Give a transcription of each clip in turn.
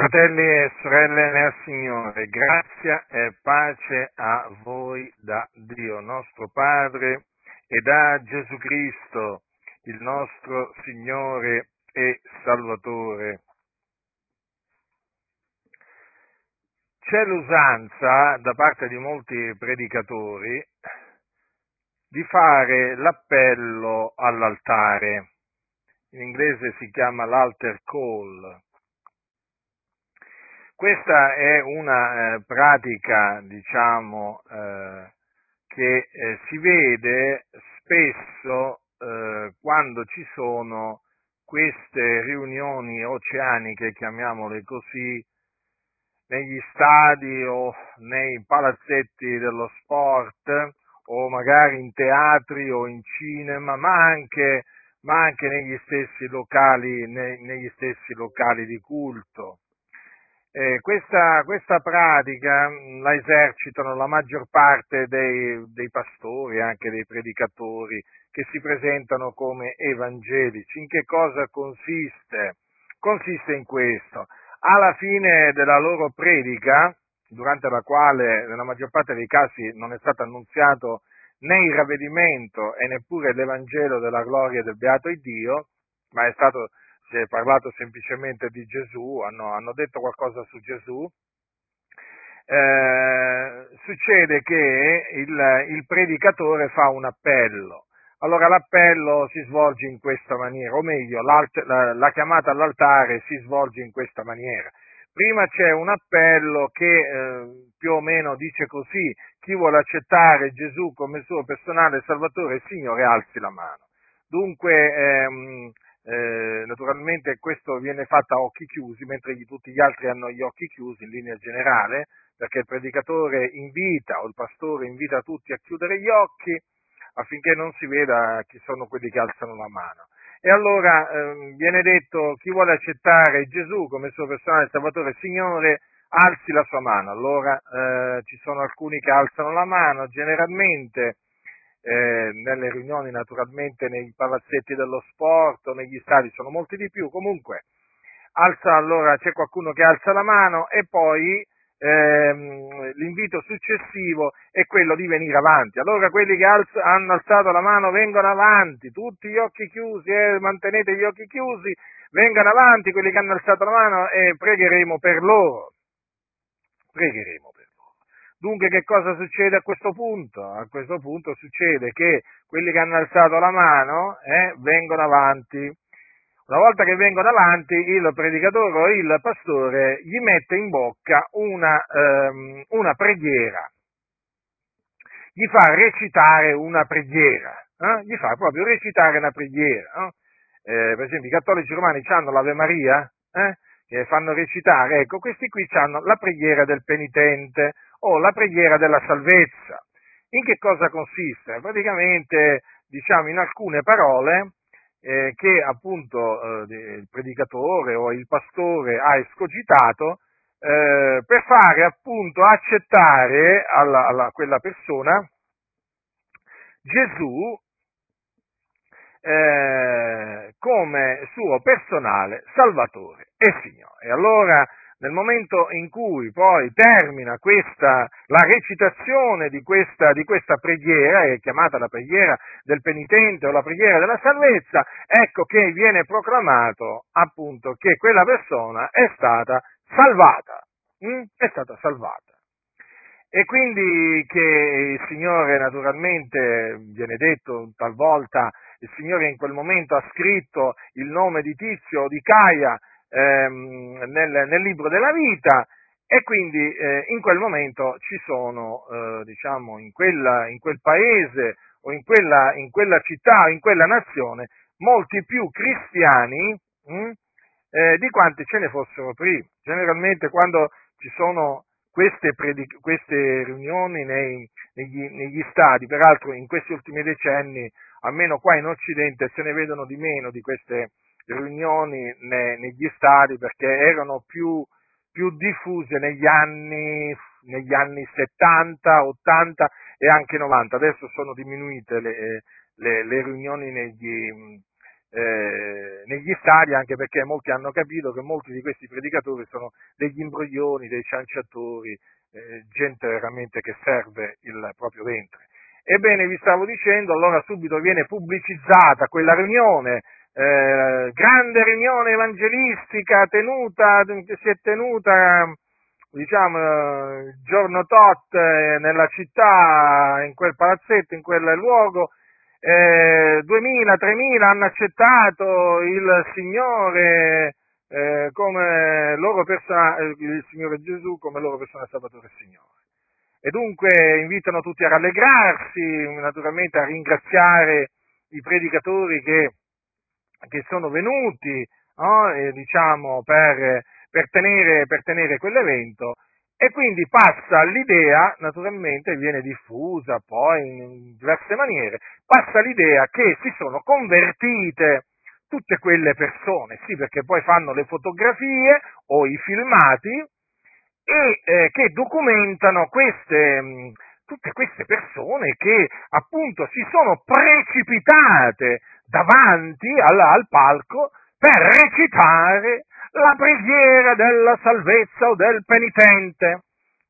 Fratelli e sorelle nel Signore, grazia e pace a voi da Dio nostro Padre e da Gesù Cristo, il nostro Signore e Salvatore. C'è l'usanza da parte di molti predicatori di fare l'appello all'altare. In inglese si chiama l'alter call questa è una eh, pratica, diciamo, eh, che eh, si vede spesso eh, quando ci sono queste riunioni oceaniche, chiamiamole così, negli stadi o nei palazzetti dello sport o magari in teatri o in cinema, ma anche, ma anche negli, stessi locali, ne, negli stessi locali di culto. Eh, questa, questa, pratica la esercitano la maggior parte dei, dei, pastori, anche dei predicatori, che si presentano come evangelici. In che cosa consiste? Consiste in questo. Alla fine della loro predica, durante la quale nella maggior parte dei casi non è stato annunziato né il ravvedimento e neppure l'Evangelo della gloria del beato Dio, ma è stato si è parlato semplicemente di Gesù, hanno, hanno detto qualcosa su Gesù, eh, succede che il, il, predicatore fa un appello. Allora l'appello si svolge in questa maniera, o meglio, la, la, chiamata all'altare si svolge in questa maniera. Prima c'è un appello che eh, più o meno dice così, chi vuole accettare Gesù come suo personale Salvatore e Signore alzi la mano. Dunque ehm, eh, naturalmente questo viene fatto a occhi chiusi, mentre tutti gli altri hanno gli occhi chiusi in linea generale, perché il predicatore invita o il pastore invita tutti a chiudere gli occhi affinché non si veda chi sono quelli che alzano la mano. E allora eh, viene detto chi vuole accettare Gesù come suo personale Salvatore Signore, alzi la sua mano. Allora eh, ci sono alcuni che alzano la mano, generalmente eh, nelle riunioni naturalmente nei palazzetti dello sport negli stadi sono molti di più, comunque alza, allora c'è qualcuno che alza la mano e poi ehm, l'invito successivo è quello di venire avanti. Allora quelli che alz- hanno alzato la mano vengono avanti, tutti gli occhi chiusi, eh, mantenete gli occhi chiusi, vengano avanti quelli che hanno alzato la mano e pregheremo per loro. Pregheremo. Dunque che cosa succede a questo punto? A questo punto succede che quelli che hanno alzato la mano eh, vengono avanti. Una volta che vengono avanti, il predicatore o il pastore gli mette in bocca una, ehm, una preghiera, gli fa recitare una preghiera, eh? gli fa proprio recitare una preghiera. Eh? Eh, per esempio i cattolici romani hanno l'Ave Maria, eh? che fanno recitare, ecco, questi qui hanno la preghiera del penitente o la preghiera della salvezza. In che cosa consiste? Praticamente, diciamo in alcune parole, eh, che appunto eh, il predicatore o il pastore ha escogitato eh, per fare appunto accettare a quella persona Gesù eh, come suo personale Salvatore e Signore. E allora nel momento in cui poi termina questa, la recitazione di questa, di questa preghiera, è chiamata la preghiera del penitente o la preghiera della salvezza, ecco che viene proclamato appunto che quella persona è stata salvata, hm? è stata salvata. E quindi che il Signore naturalmente, viene detto talvolta, il Signore in quel momento ha scritto il nome di Tizio o di Caia ehm, nel, nel, libro della vita e quindi eh, in quel momento ci sono, eh, diciamo, in, quella, in, quel paese o in quella, in quella, città o in quella nazione molti più cristiani mh, hm, eh, di quanti ce ne fossero prima. Generalmente quando ci sono queste, predic- queste riunioni nei, negli, negli stadi, peraltro in questi ultimi decenni, almeno qua in Occidente, se ne vedono di meno di queste riunioni ne, negli stadi perché erano più, più diffuse negli anni, negli anni, 70, 80 e anche 90. Adesso sono diminuite le, le, le riunioni negli, eh, negli stadi, anche perché molti hanno capito che molti di questi predicatori sono degli imbroglioni, dei cianciatori, eh, gente veramente che serve il proprio ventre. Ebbene, vi stavo dicendo, allora subito viene pubblicizzata quella riunione, eh, grande riunione evangelistica tenuta, si è tenuta, diciamo, il giorno tot eh, nella città, in quel palazzetto, in quel luogo, eh, 2000, 3000 hanno accettato il Signore eh, come loro persona, eh, il Signore Gesù come loro persona Salvatore e Signore. E dunque invitano tutti a rallegrarsi, naturalmente a ringraziare i predicatori che, che sono venuti no? e, diciamo, per, per, tenere, per tenere quell'evento e quindi passa l'idea, naturalmente viene diffusa poi in diverse maniere, passa l'idea che si sono convertite tutte quelle persone, sì perché poi fanno le fotografie o i filmati e eh, che documentano queste, mh, tutte queste persone che appunto si sono precipitate davanti al, al palco per recitare la preghiera della salvezza o del penitente.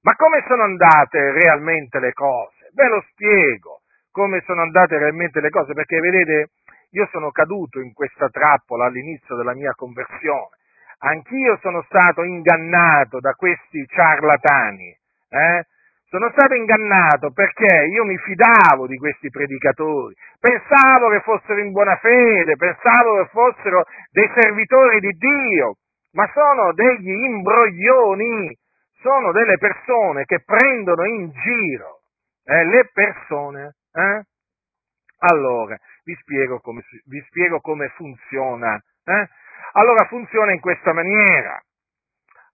Ma come sono andate realmente le cose? Ve lo spiego come sono andate realmente le cose, perché vedete, io sono caduto in questa trappola all'inizio della mia conversione. Anch'io sono stato ingannato da questi ciarlatani. Eh? Sono stato ingannato perché io mi fidavo di questi predicatori, pensavo che fossero in buona fede, pensavo che fossero dei servitori di Dio, ma sono degli imbroglioni, sono delle persone che prendono in giro eh, le persone. Eh? Allora, vi spiego come, vi spiego come funziona. Eh? Allora, funziona in questa maniera.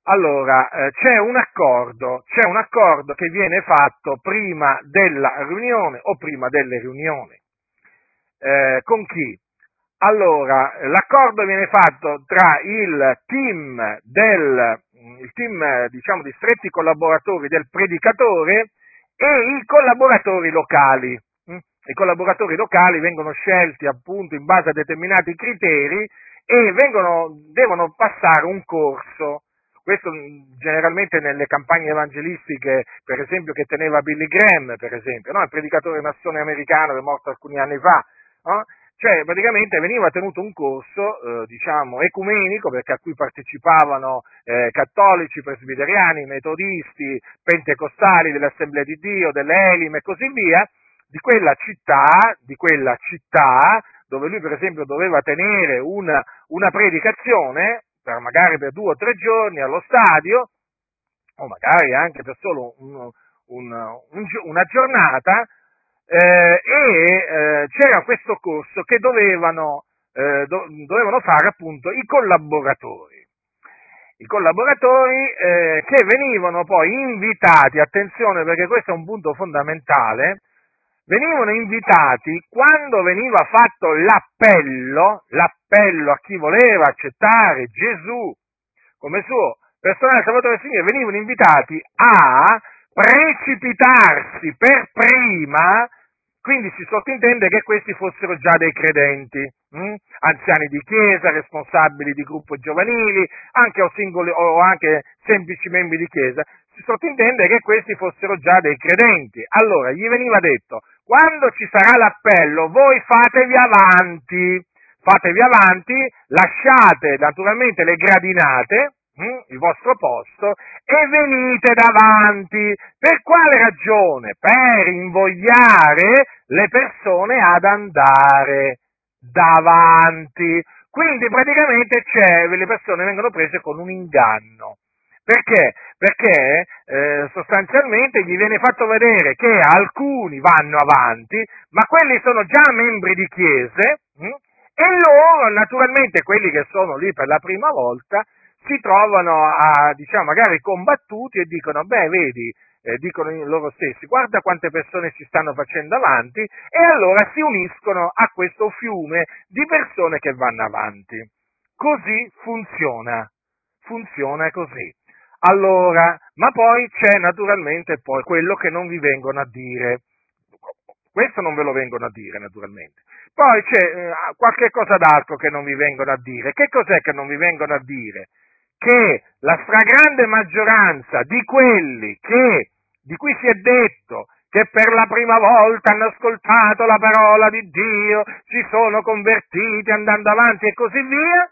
Allora, eh, c'è, un accordo, c'è un accordo che viene fatto prima della riunione o prima delle riunioni. Eh, con chi? Allora, l'accordo viene fatto tra il team, del, il team diciamo, di stretti collaboratori del predicatore e i collaboratori locali. Mm? I collaboratori locali vengono scelti appunto in base a determinati criteri e vengono, devono passare un corso questo generalmente nelle campagne evangelistiche, per esempio, che teneva Billy Graham, per esempio, no? il predicatore massone americano che è morto alcuni anni fa. No? Cioè, praticamente veniva tenuto un corso, eh, diciamo, ecumenico, perché a cui partecipavano eh, cattolici, presbiteriani, metodisti, pentecostali, dell'Assemblea di Dio, delle Elim e così via, di quella città, di quella città, dove lui per esempio doveva tenere una, una predicazione, per, magari per due o tre giorni allo stadio, o magari anche per solo un, un, un, una giornata, eh, e eh, c'era questo corso che dovevano, eh, do, dovevano fare appunto i collaboratori. I collaboratori eh, che venivano poi invitati, attenzione perché questo è un punto fondamentale, venivano invitati quando veniva fatto l'appello, l'appello a chi voleva accettare Gesù come suo personale salvatore Signore, venivano invitati a precipitarsi per prima, quindi si sottintende che questi fossero già dei credenti, hm? anziani di chiesa, responsabili di gruppi giovanili, anche o, singoli, o anche semplici membri di chiesa, si sottintende che questi fossero già dei credenti. Allora gli veniva detto, quando ci sarà l'appello, voi fatevi avanti, fatevi avanti, lasciate naturalmente le gradinate, hm, il vostro posto, e venite davanti. Per quale ragione? Per invogliare le persone ad andare davanti. Quindi praticamente le persone vengono prese con un inganno. Perché? Perché eh, sostanzialmente gli viene fatto vedere che alcuni vanno avanti, ma quelli sono già membri di chiese mh? Hm? e loro, naturalmente, quelli che sono lì per la prima volta, si trovano a, diciamo, magari combattuti e dicono, beh, vedi, eh, dicono loro stessi, guarda quante persone si stanno facendo avanti e allora si uniscono a questo fiume di persone che vanno avanti. Così funziona, funziona così. Allora, ma poi c'è naturalmente poi quello che non vi vengono a dire. Questo non ve lo vengono a dire, naturalmente. Poi c'è eh, qualche cosa d'altro che non vi vengono a dire. Che cos'è che non vi vengono a dire? Che la stragrande maggioranza di quelli che, di cui si è detto che per la prima volta hanno ascoltato la parola di Dio, si sono convertiti andando avanti e così via,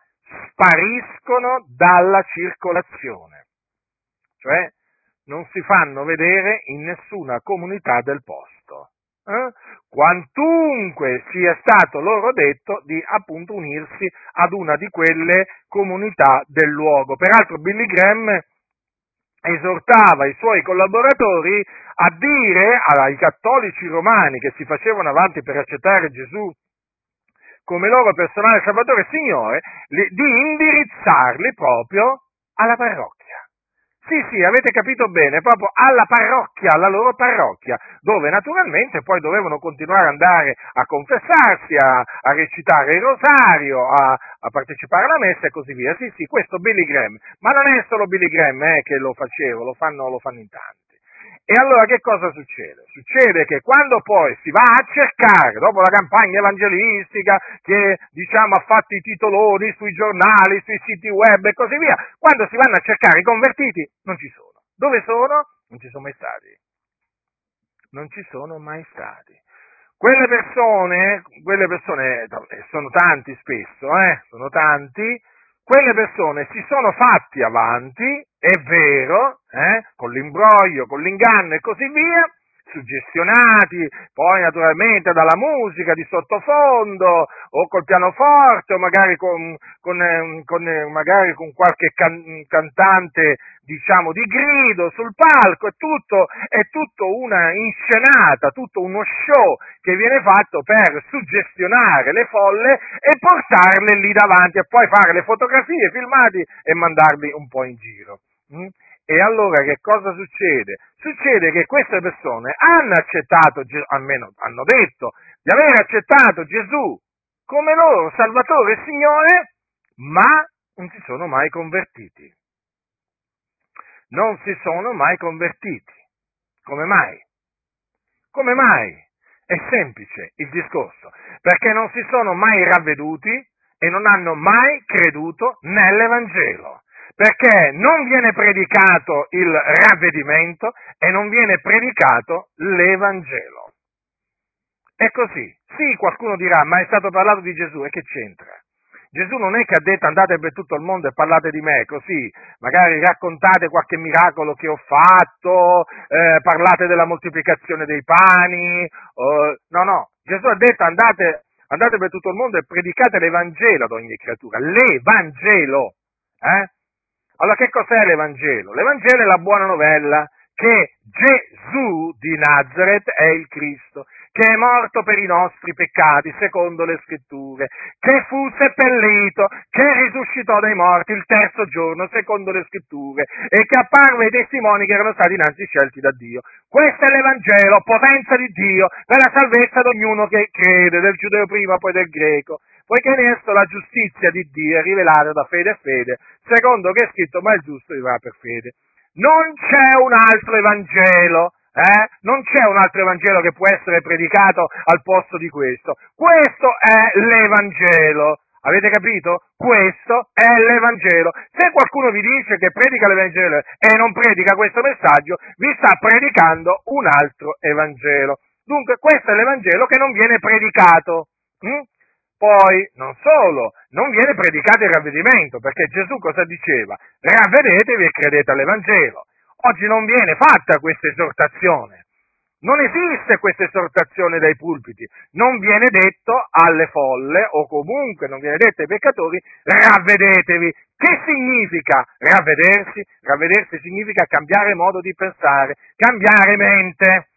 spariscono dalla circolazione. Cioè, non si fanno vedere in nessuna comunità del posto. Eh? Quantunque sia stato loro detto di appunto unirsi ad una di quelle comunità del luogo. Peraltro Billy Graham esortava i suoi collaboratori a dire ai cattolici romani che si facevano avanti per accettare Gesù come loro personale Salvatore e Signore, di indirizzarli proprio alla parrocchia. Sì, sì, avete capito bene, proprio alla parrocchia, alla loro parrocchia, dove naturalmente poi dovevano continuare ad andare a confessarsi, a, a recitare il rosario, a, a, partecipare alla messa e così via. Sì, sì, questo Billy Graham, ma non è solo Billy Graham eh, che lo faceva, lo fanno, lo fanno in tanti. E allora che cosa succede? Succede che quando poi si va a cercare, dopo la campagna evangelistica che diciamo ha fatto i titoloni sui giornali, sui siti web e così via, quando si vanno a cercare i convertiti non ci sono. Dove sono? Non ci sono mai stati. Non ci sono mai stati. Quelle persone, quelle persone, sono tanti spesso, eh, sono tanti, quelle persone si sono fatti avanti, è vero, eh, con l'imbroglio, con l'inganno e così via, suggestionati poi naturalmente dalla musica di sottofondo o col pianoforte o magari con, con, ehm, con, eh, magari con qualche can- cantante diciamo di grido sul palco, è tutto, è tutto una inscenata, tutto uno show che viene fatto per suggestionare le folle e portarle lì davanti e poi fare le fotografie, filmati e mandarli un po' in giro. Mm? E allora che cosa succede? Succede che queste persone hanno accettato, almeno hanno detto di aver accettato Gesù come loro Salvatore e Signore, ma non si sono mai convertiti. Non si sono mai convertiti. Come mai? Come mai? È semplice il discorso, perché non si sono mai ravveduti e non hanno mai creduto nell'Evangelo perché non viene predicato il ravvedimento e non viene predicato l'Evangelo. È così. Sì, qualcuno dirà, ma è stato parlato di Gesù e che c'entra? Gesù non è che ha detto andate per tutto il mondo e parlate di me, così magari raccontate qualche miracolo che ho fatto, eh, parlate della moltiplicazione dei pani, eh, no, no, Gesù ha detto andate, andate per tutto il mondo e predicate l'Evangelo ad ogni creatura, l'Evangelo, eh? Allora che cos'è l'Evangelo? L'Evangelo è la buona novella che Gesù di Nazareth è il Cristo, che è morto per i nostri peccati, secondo le scritture, che fu seppellito, che risuscitò dai morti il terzo giorno, secondo le scritture, e che apparve ai testimoni che erano stati innanzi scelti da Dio. Questo è l'Evangelo, potenza di Dio, per la salvezza di ognuno che crede, del giudeo prima, poi del greco poiché in esso la giustizia di Dio è rivelata da fede a fede, secondo che è scritto, ma il giusto vivrà per fede. Non c'è un altro Evangelo, eh? Non c'è un altro Evangelo che può essere predicato al posto di questo. Questo è l'Evangelo. Avete capito? Questo è l'Evangelo. Se qualcuno vi dice che predica l'Evangelo e non predica questo messaggio, vi sta predicando un altro Evangelo. Dunque, questo è l'Evangelo che non viene predicato. Hm? Poi, non solo, non viene predicato il ravvedimento, perché Gesù cosa diceva? Ravvedetevi e credete all'Evangelo. Oggi non viene fatta questa esortazione. Non esiste questa esortazione dai pulpiti, non viene detto alle folle o comunque non viene detto ai peccatori ravvedetevi. Che significa ravvedersi? Ravvedersi significa cambiare modo di pensare, cambiare mente.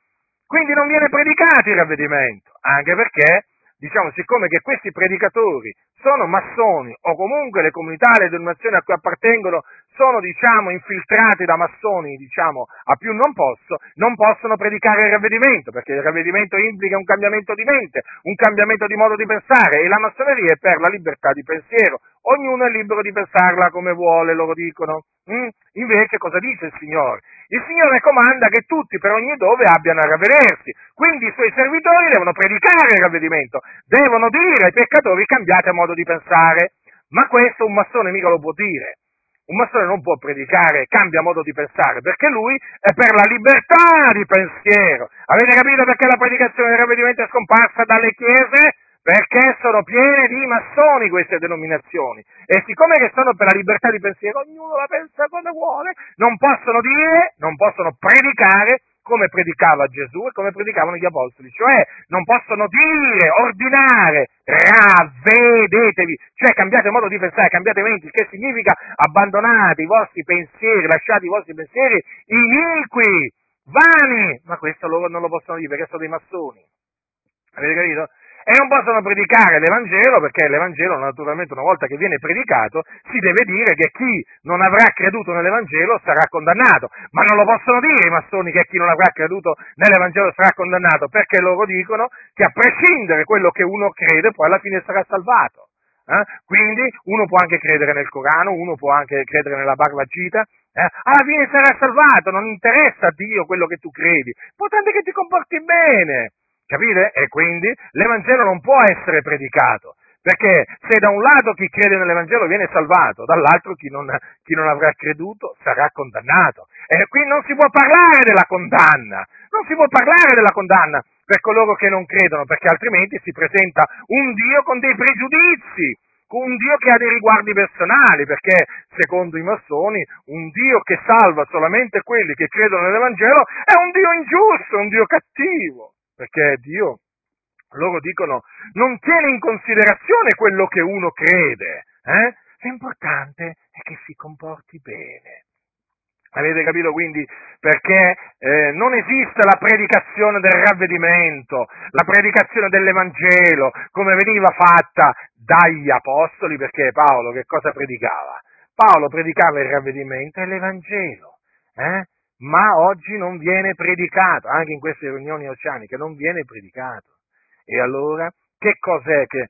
Quindi non viene predicato il ravvedimento, anche perché diciamo, siccome che questi predicatori sono massoni o comunque le comunità, le denominazioni a cui appartengono sono, diciamo, infiltrati da massoni, diciamo, a più non posso, non possono predicare il ravvedimento, perché il ravvedimento implica un cambiamento di mente, un cambiamento di modo di pensare, e la massoneria è per la libertà di pensiero. Ognuno è libero di pensarla come vuole, loro dicono. Mm? Invece cosa dice il Signore? Il Signore comanda che tutti per ogni dove abbiano a ravvedersi, quindi i suoi servitori devono predicare il ravvedimento, devono dire ai peccatori cambiate modo di pensare, ma questo un massone mica lo può dire. Un massone non può predicare, cambia modo di pensare, perché lui è per la libertà di pensiero. Avete capito perché la predicazione del ravvedimento è scomparsa dalle chiese? Perché sono piene di massoni queste denominazioni. E siccome che sono per la libertà di pensiero, ognuno la pensa come vuole, non possono dire, non possono predicare come predicava Gesù e come predicavano gli apostoli, cioè non possono dire, ordinare, ravvedetevi, cioè cambiate modo di pensare, cambiate menti, che significa abbandonate i vostri pensieri, lasciate i vostri pensieri iniqui, vani, ma questo loro non lo possono dire perché sono dei massoni, avete capito? E non possono predicare l'Evangelo perché l'Evangelo naturalmente una volta che viene predicato si deve dire che chi non avrà creduto nell'Evangelo sarà condannato, ma non lo possono dire i massoni che chi non avrà creduto nell'Evangelo sarà condannato perché loro dicono che a prescindere quello che uno crede poi alla fine sarà salvato. Eh? Quindi uno può anche credere nel Corano, uno può anche credere nella Bhagavad eh? alla fine sarà salvato, non interessa a Dio quello che tu credi, importante che ti comporti bene. Capite? E quindi l'Evangelo non può essere predicato, perché se da un lato chi crede nell'Evangelo viene salvato, dall'altro chi non, chi non avrà creduto sarà condannato. E qui non si può parlare della condanna, non si può parlare della condanna per coloro che non credono, perché altrimenti si presenta un Dio con dei pregiudizi, un Dio che ha dei riguardi personali, perché secondo i massoni un Dio che salva solamente quelli che credono nell'Evangelo è un Dio ingiusto, un Dio cattivo perché Dio, loro dicono, non tiene in considerazione quello che uno crede, eh? l'importante è che si comporti bene. Avete capito quindi perché eh, non esiste la predicazione del ravvedimento, la predicazione dell'Evangelo come veniva fatta dagli apostoli, perché Paolo che cosa predicava? Paolo predicava il ravvedimento e l'Evangelo. Eh? Ma oggi non viene predicato, anche in queste riunioni oceaniche non viene predicato. E allora che cos'è che,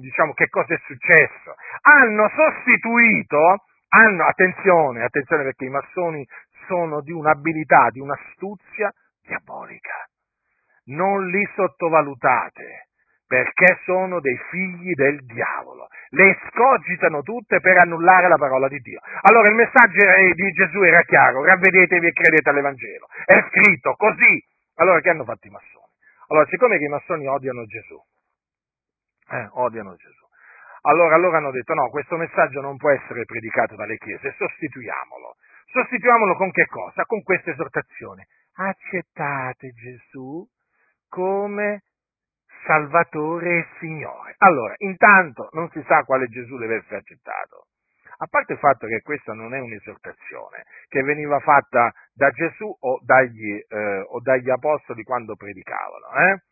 diciamo, che cosa è successo? Hanno sostituito, hanno, attenzione, attenzione perché i massoni sono di un'abilità, di un'astuzia diabolica. Non li sottovalutate, perché sono dei figli del diavolo. Le scogitano tutte per annullare la parola di Dio. Allora il messaggio di Gesù era chiaro, ravvedetevi e credete all'Evangelo. È scritto così. Allora che hanno fatto i massoni? Allora, siccome che i massoni odiano Gesù, eh, odiano Gesù, allora, allora hanno detto no, questo messaggio non può essere predicato dalle chiese, sostituiamolo. Sostituiamolo con che cosa? Con questa esortazione. Accettate Gesù come Salvatore e Signore. Allora, intanto non si sa quale Gesù deve essere accettato. A parte il fatto che questa non è un'esortazione che veniva fatta da Gesù o dagli, eh, o dagli apostoli quando predicavano. Eh?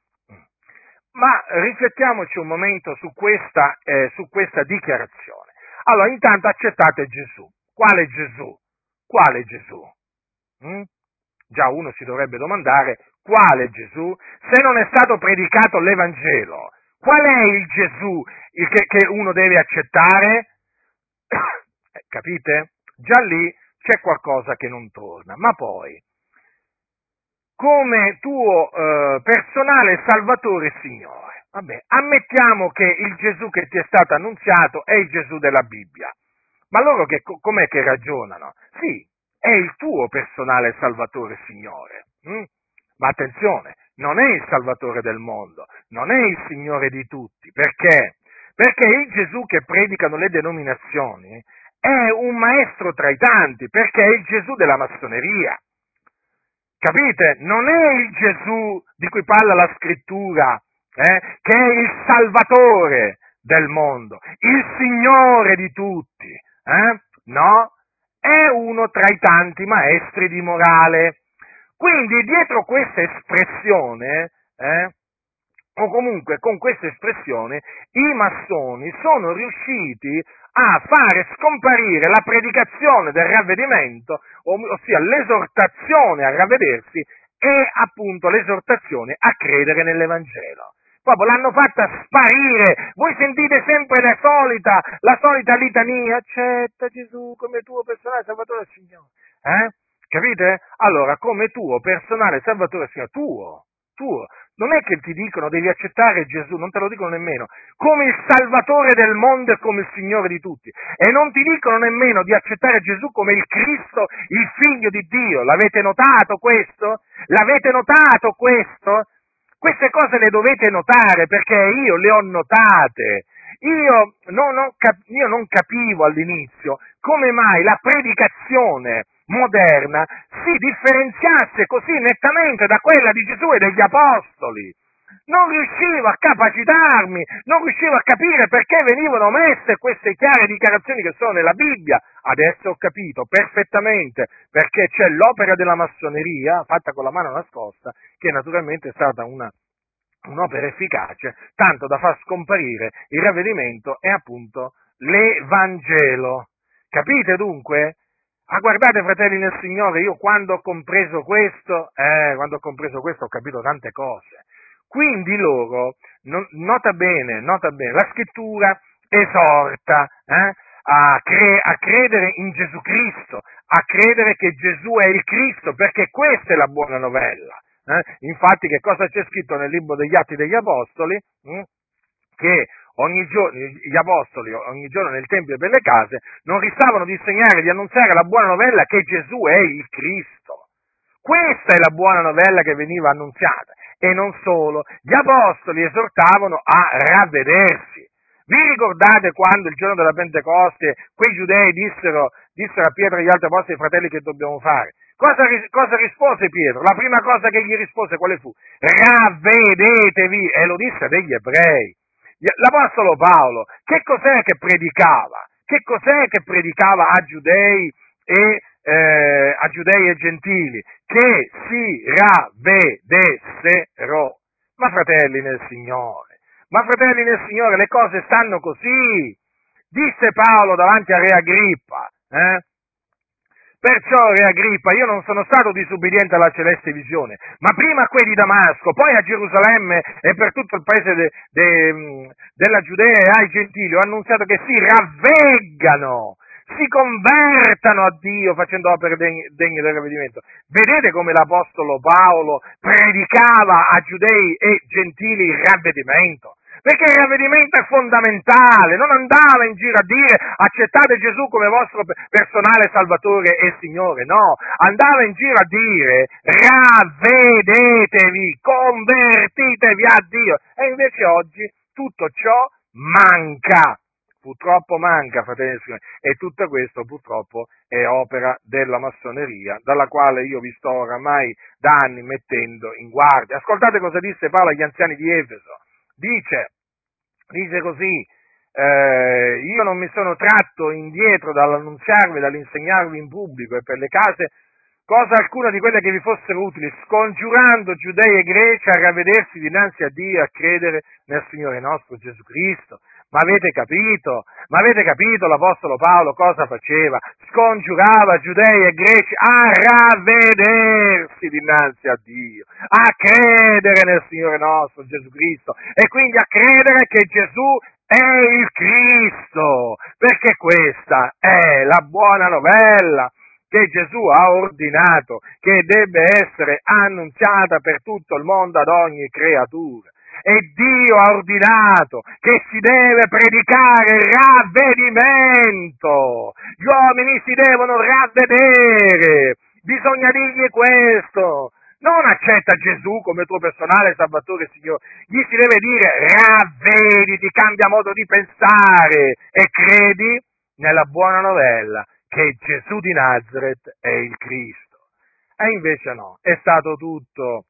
Ma riflettiamoci un momento su questa, eh, su questa dichiarazione. Allora, intanto accettate Gesù. Quale Gesù? Quale Gesù? Mm? Già uno si dovrebbe domandare quale Gesù? Se non è stato predicato l'Evangelo, qual è il Gesù che, che uno deve accettare? Capite? Già lì c'è qualcosa che non torna. Ma poi, come tuo eh, personale Salvatore Signore, vabbè, ammettiamo che il Gesù che ti è stato annunziato è il Gesù della Bibbia. Ma loro che, com'è che ragionano? Sì, è il tuo personale Salvatore Signore. Hm? Ma attenzione, non è il Salvatore del mondo, non è il Signore di tutti. Perché? Perché il Gesù che predicano le denominazioni è un maestro tra i tanti, perché è il Gesù della massoneria. Capite? Non è il Gesù di cui parla la scrittura, eh, che è il Salvatore del mondo, il Signore di tutti. Eh? No, è uno tra i tanti maestri di morale. Quindi dietro questa espressione, eh, o comunque con questa espressione, i massoni sono riusciti a fare scomparire la predicazione del ravvedimento, ossia l'esortazione a ravvedersi e appunto l'esortazione a credere nell'Evangelo. Proprio l'hanno fatta sparire. Voi sentite sempre la solita, la solita litania. Accetta Gesù come tuo personale salvatore Signore. Eh? Capite? Allora, come tuo personale salvatore Signore, tuo, tuo. Non è che ti dicono devi accettare Gesù, non te lo dicono nemmeno, come il Salvatore del mondo e come il Signore di tutti. E non ti dicono nemmeno di accettare Gesù come il Cristo, il Figlio di Dio. L'avete notato questo? L'avete notato questo? Queste cose le dovete notare perché io le ho notate. Io non, non, io non capivo all'inizio come mai la predicazione moderna si differenziasse così nettamente da quella di Gesù e degli Apostoli. Non riuscivo a capacitarmi, non riuscivo a capire perché venivano messe queste chiare dichiarazioni che sono nella Bibbia. Adesso ho capito perfettamente perché c'è l'opera della massoneria fatta con la mano nascosta, che naturalmente è stata una, un'opera efficace, tanto da far scomparire il ravvedimento e appunto l'Evangelo. Capite dunque? Ah, guardate, fratelli nel Signore, io quando ho compreso questo, eh, quando ho compreso questo ho capito tante cose. Quindi loro, non, nota bene, nota bene, la scrittura esorta eh, a, cre- a credere in Gesù Cristo, a credere che Gesù è il Cristo, perché questa è la buona novella. Eh? Infatti, che cosa c'è scritto nel libro degli Atti degli Apostoli? Hm? Che ogni giorno, gli apostoli ogni giorno nel Tempio e per le case non ristavano di insegnare, di annunziare la buona novella che Gesù è il Cristo. Questa è la buona novella che veniva annunziata. E non solo, gli apostoli esortavano a ravvedersi. Vi ricordate quando il giorno della Pentecoste quei giudei dissero, dissero a Pietro e agli altri apostoli, fratelli, che dobbiamo fare? Cosa, cosa, rispose Pietro? La prima cosa che gli rispose quale fu? Ravvedetevi! E lo disse degli ebrei. L'Apostolo Paolo, che cos'è che predicava? Che cos'è che predicava a giudei e, eh, a giudei e gentili? Che si ravvedessero. Ma fratelli nel Signore, ma fratelli nel Signore, le cose stanno così. Disse Paolo davanti a Re Agrippa, eh? Perciò, Re Agrippa, io non sono stato disubbidiente alla celeste visione, ma prima a quelli di Damasco, poi a Gerusalemme e per tutto il paese de, de, della Giudea e ai gentili ho annunziato che si ravveggano, si convertano a Dio facendo opere degne, degne del ravvedimento. Vedete come l'Apostolo Paolo predicava a giudei e gentili il ravvedimento? Perché il ravvedimento è fondamentale, non andava in giro a dire accettate Gesù come vostro personale Salvatore e Signore, no, andava in giro a dire ravvedetevi, convertitevi a Dio. E invece oggi tutto ciò manca. Purtroppo manca, fratelli e signori, e tutto questo purtroppo è opera della massoneria, dalla quale io vi sto oramai da anni mettendo in guardia. Ascoltate cosa disse Paolo agli anziani di Efeso dice, dice così, eh, io non mi sono tratto indietro dall'annunziarvi, dall'insegnarvi in pubblico e per le case cosa alcuna di quelle che vi fossero utili, scongiurando giudei e greci a ravvedersi dinanzi a Dio e a credere nel Signore nostro Gesù Cristo. Ma avete capito? Ma avete capito l'Apostolo Paolo cosa faceva? Scongiurava giudei e greci a ravvedersi dinanzi a Dio, a credere nel Signore nostro Gesù Cristo e quindi a credere che Gesù è il Cristo, perché questa è la buona novella che Gesù ha ordinato, che debbe essere annunziata per tutto il mondo ad ogni creatura e Dio ha ordinato che si deve predicare ravvedimento. Gli uomini si devono ravvedere. Bisogna dirgli questo. Non accetta Gesù come tuo personale Salvatore Signore. Gli si deve dire ravvediti, cambia modo di pensare e credi nella buona novella che Gesù di Nazareth è il Cristo. E invece no, è stato tutto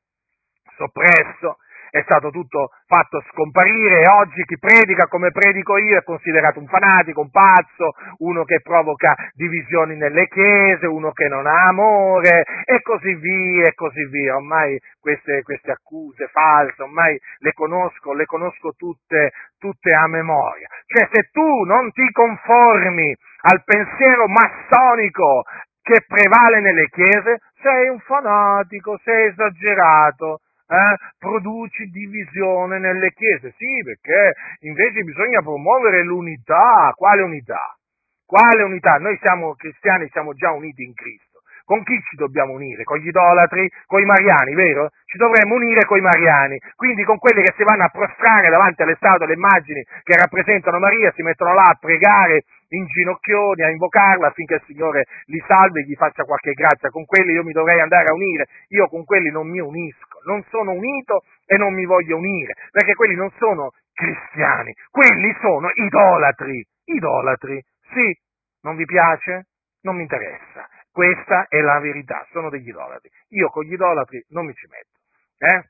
soppresso è stato tutto fatto scomparire e oggi chi predica come predico io è considerato un fanatico, un pazzo, uno che provoca divisioni nelle chiese, uno che non ha amore e così via e così via. Ormai queste, queste accuse false, ormai le conosco, le conosco tutte, tutte a memoria. Cioè se tu non ti conformi al pensiero massonico che prevale nelle chiese, sei un fanatico, sei esagerato, eh? produci divisione nelle chiese. Sì, perché invece bisogna promuovere l'unità. Quale unità? Quale unità? Noi siamo cristiani, siamo già uniti in Cristo. Con chi ci dobbiamo unire? Con gli idolatri? Con i mariani, vero? Ci dovremmo unire con i mariani, quindi con quelli che si vanno a prostrare davanti alle statue, alle immagini che rappresentano Maria, si mettono là a pregare in ginocchioni, a invocarla affinché il Signore li salvi e gli faccia qualche grazia. Con quelli io mi dovrei andare a unire, io con quelli non mi unisco, non sono unito e non mi voglio unire, perché quelli non sono cristiani, quelli sono idolatri, idolatri, sì, non vi piace? Non mi interessa. Questa è la verità, sono degli idolatri. Io con gli idolatri non mi ci metto. Eh?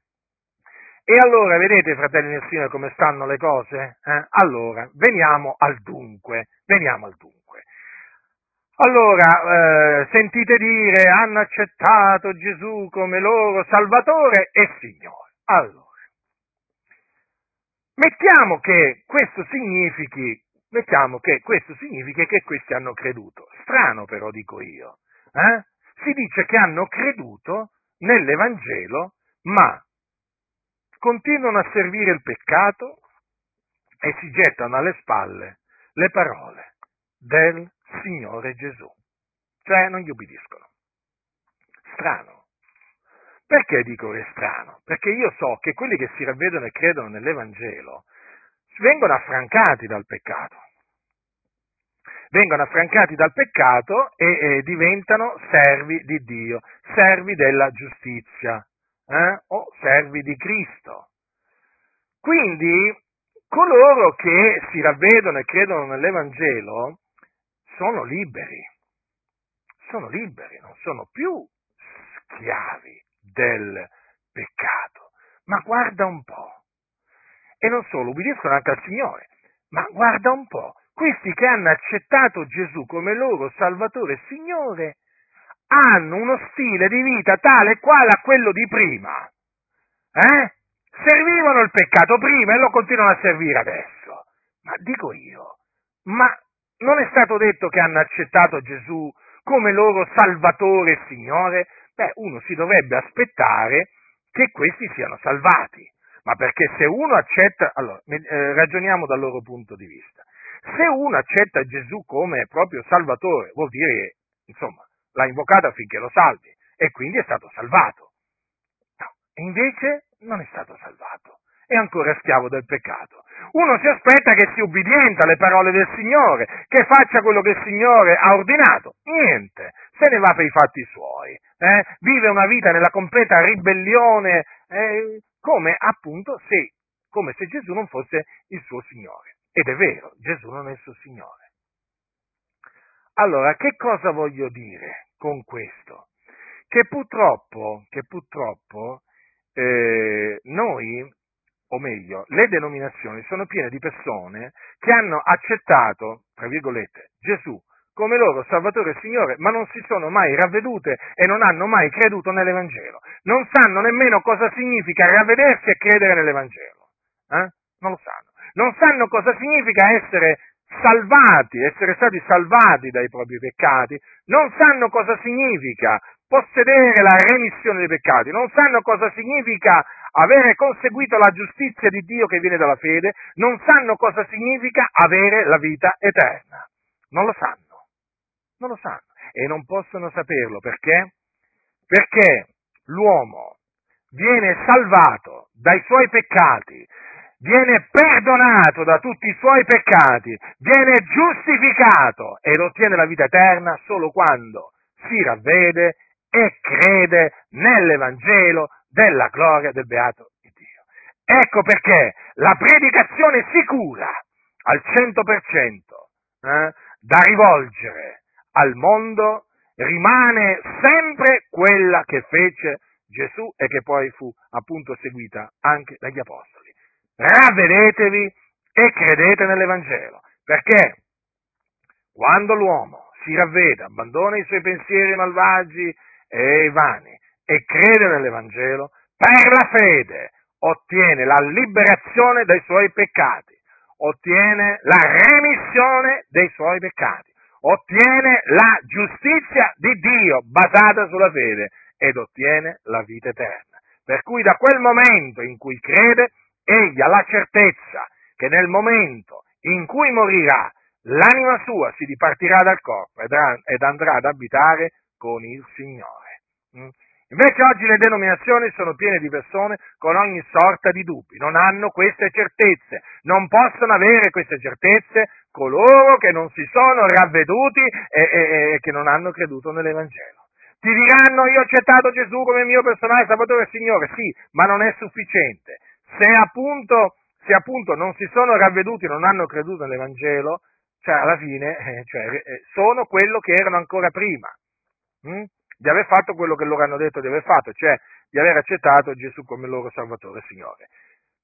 E allora, vedete, fratelli nel Signore, come stanno le cose? Eh? Allora, veniamo al dunque, veniamo al dunque. Allora, eh, sentite dire, hanno accettato Gesù come loro Salvatore e Signore. Allora, mettiamo che questo significhi, mettiamo che questo significhi che questi hanno creduto. Strano però, dico io eh? si dice che hanno creduto nell'Evangelo, ma continuano a servire il peccato e si gettano alle spalle le parole del Signore Gesù. Cioè non gli ubbidiscono. Strano. Perché dico che è strano? Perché io so che quelli che si ravvedono e credono nell'Evangelo vengono affrancati dal peccato vengono affrancati dal peccato e eh, diventano servi di Dio, servi della giustizia eh? o servi di Cristo. Quindi coloro che si ravvedono e credono nell'Evangelo sono liberi, sono liberi, non sono più schiavi del peccato. Ma guarda un po', e non solo, ubbidiscono anche al Signore, ma guarda un po', questi che hanno accettato Gesù come loro Salvatore e Signore hanno uno stile di vita tale e quale a quello di prima. Eh? Servivano il peccato prima e lo continuano a servire adesso. Ma dico io, ma non è stato detto che hanno accettato Gesù come loro Salvatore e Signore? Beh, uno si dovrebbe aspettare che questi siano salvati. Ma perché se uno accetta, allora, eh, ragioniamo dal loro punto di vista. Se uno accetta Gesù come proprio Salvatore, vuol dire che, insomma, l'ha invocato affinché lo salvi e quindi è stato salvato. No, invece non è stato salvato, è ancora schiavo del peccato. Uno si aspetta che sia ubbidiente alle parole del Signore, che faccia quello che il Signore ha ordinato. Niente, se ne va per i fatti suoi, eh? vive una vita nella completa ribellione, eh? come appunto se, come se Gesù non fosse il suo Signore. Ed è vero, Gesù non è il suo Signore. Allora, che cosa voglio dire con questo? Che purtroppo, che purtroppo eh, noi, o meglio, le denominazioni sono piene di persone che hanno accettato, tra virgolette, Gesù come loro Salvatore e Signore, ma non si sono mai ravvedute e non hanno mai creduto nell'Evangelo. Non sanno nemmeno cosa significa ravvedersi e credere nell'Evangelo. Eh? Non lo sanno non sanno cosa significa essere salvati, essere stati salvati dai propri peccati, non sanno cosa significa possedere la remissione dei peccati, non sanno cosa significa avere conseguito la giustizia di Dio che viene dalla fede, non sanno cosa significa avere la vita eterna. Non lo sanno, non lo sanno e non possono saperlo perché? Perché l'uomo viene salvato dai suoi peccati viene perdonato da tutti i suoi peccati, viene giustificato ed ottiene la vita eterna solo quando si ravvede e crede nell'Evangelo della gloria del beato di Dio. Ecco perché la predicazione sicura al 100% eh, da rivolgere al mondo rimane sempre quella che fece Gesù e che poi fu appunto seguita anche dagli Apostoli. Ravvedetevi e credete nell'Evangelo, perché quando l'uomo si ravvede, abbandona i suoi pensieri malvagi e vani e crede nell'Evangelo, per la fede ottiene la liberazione dai suoi peccati, ottiene la remissione dei suoi peccati, ottiene la giustizia di Dio basata sulla fede ed ottiene la vita eterna. Per cui da quel momento in cui crede, egli ha la certezza che nel momento in cui morirà l'anima sua si dipartirà dal corpo ed andrà ad abitare con il Signore. Mm? Invece oggi le denominazioni sono piene di persone con ogni sorta di dubbi, non hanno queste certezze, non possono avere queste certezze coloro che non si sono ravveduti e, e, e che non hanno creduto nell'Evangelo. Ti diranno io ho accettato Gesù come mio personale Salvatore e Signore, sì, ma non è sufficiente. Se appunto, se appunto non si sono ravveduti non hanno creduto nell'Evangelo, cioè alla fine eh, cioè, eh, sono quello che erano ancora prima, hm? di aver fatto quello che loro hanno detto di aver fatto, cioè di aver accettato Gesù come loro Salvatore e Signore.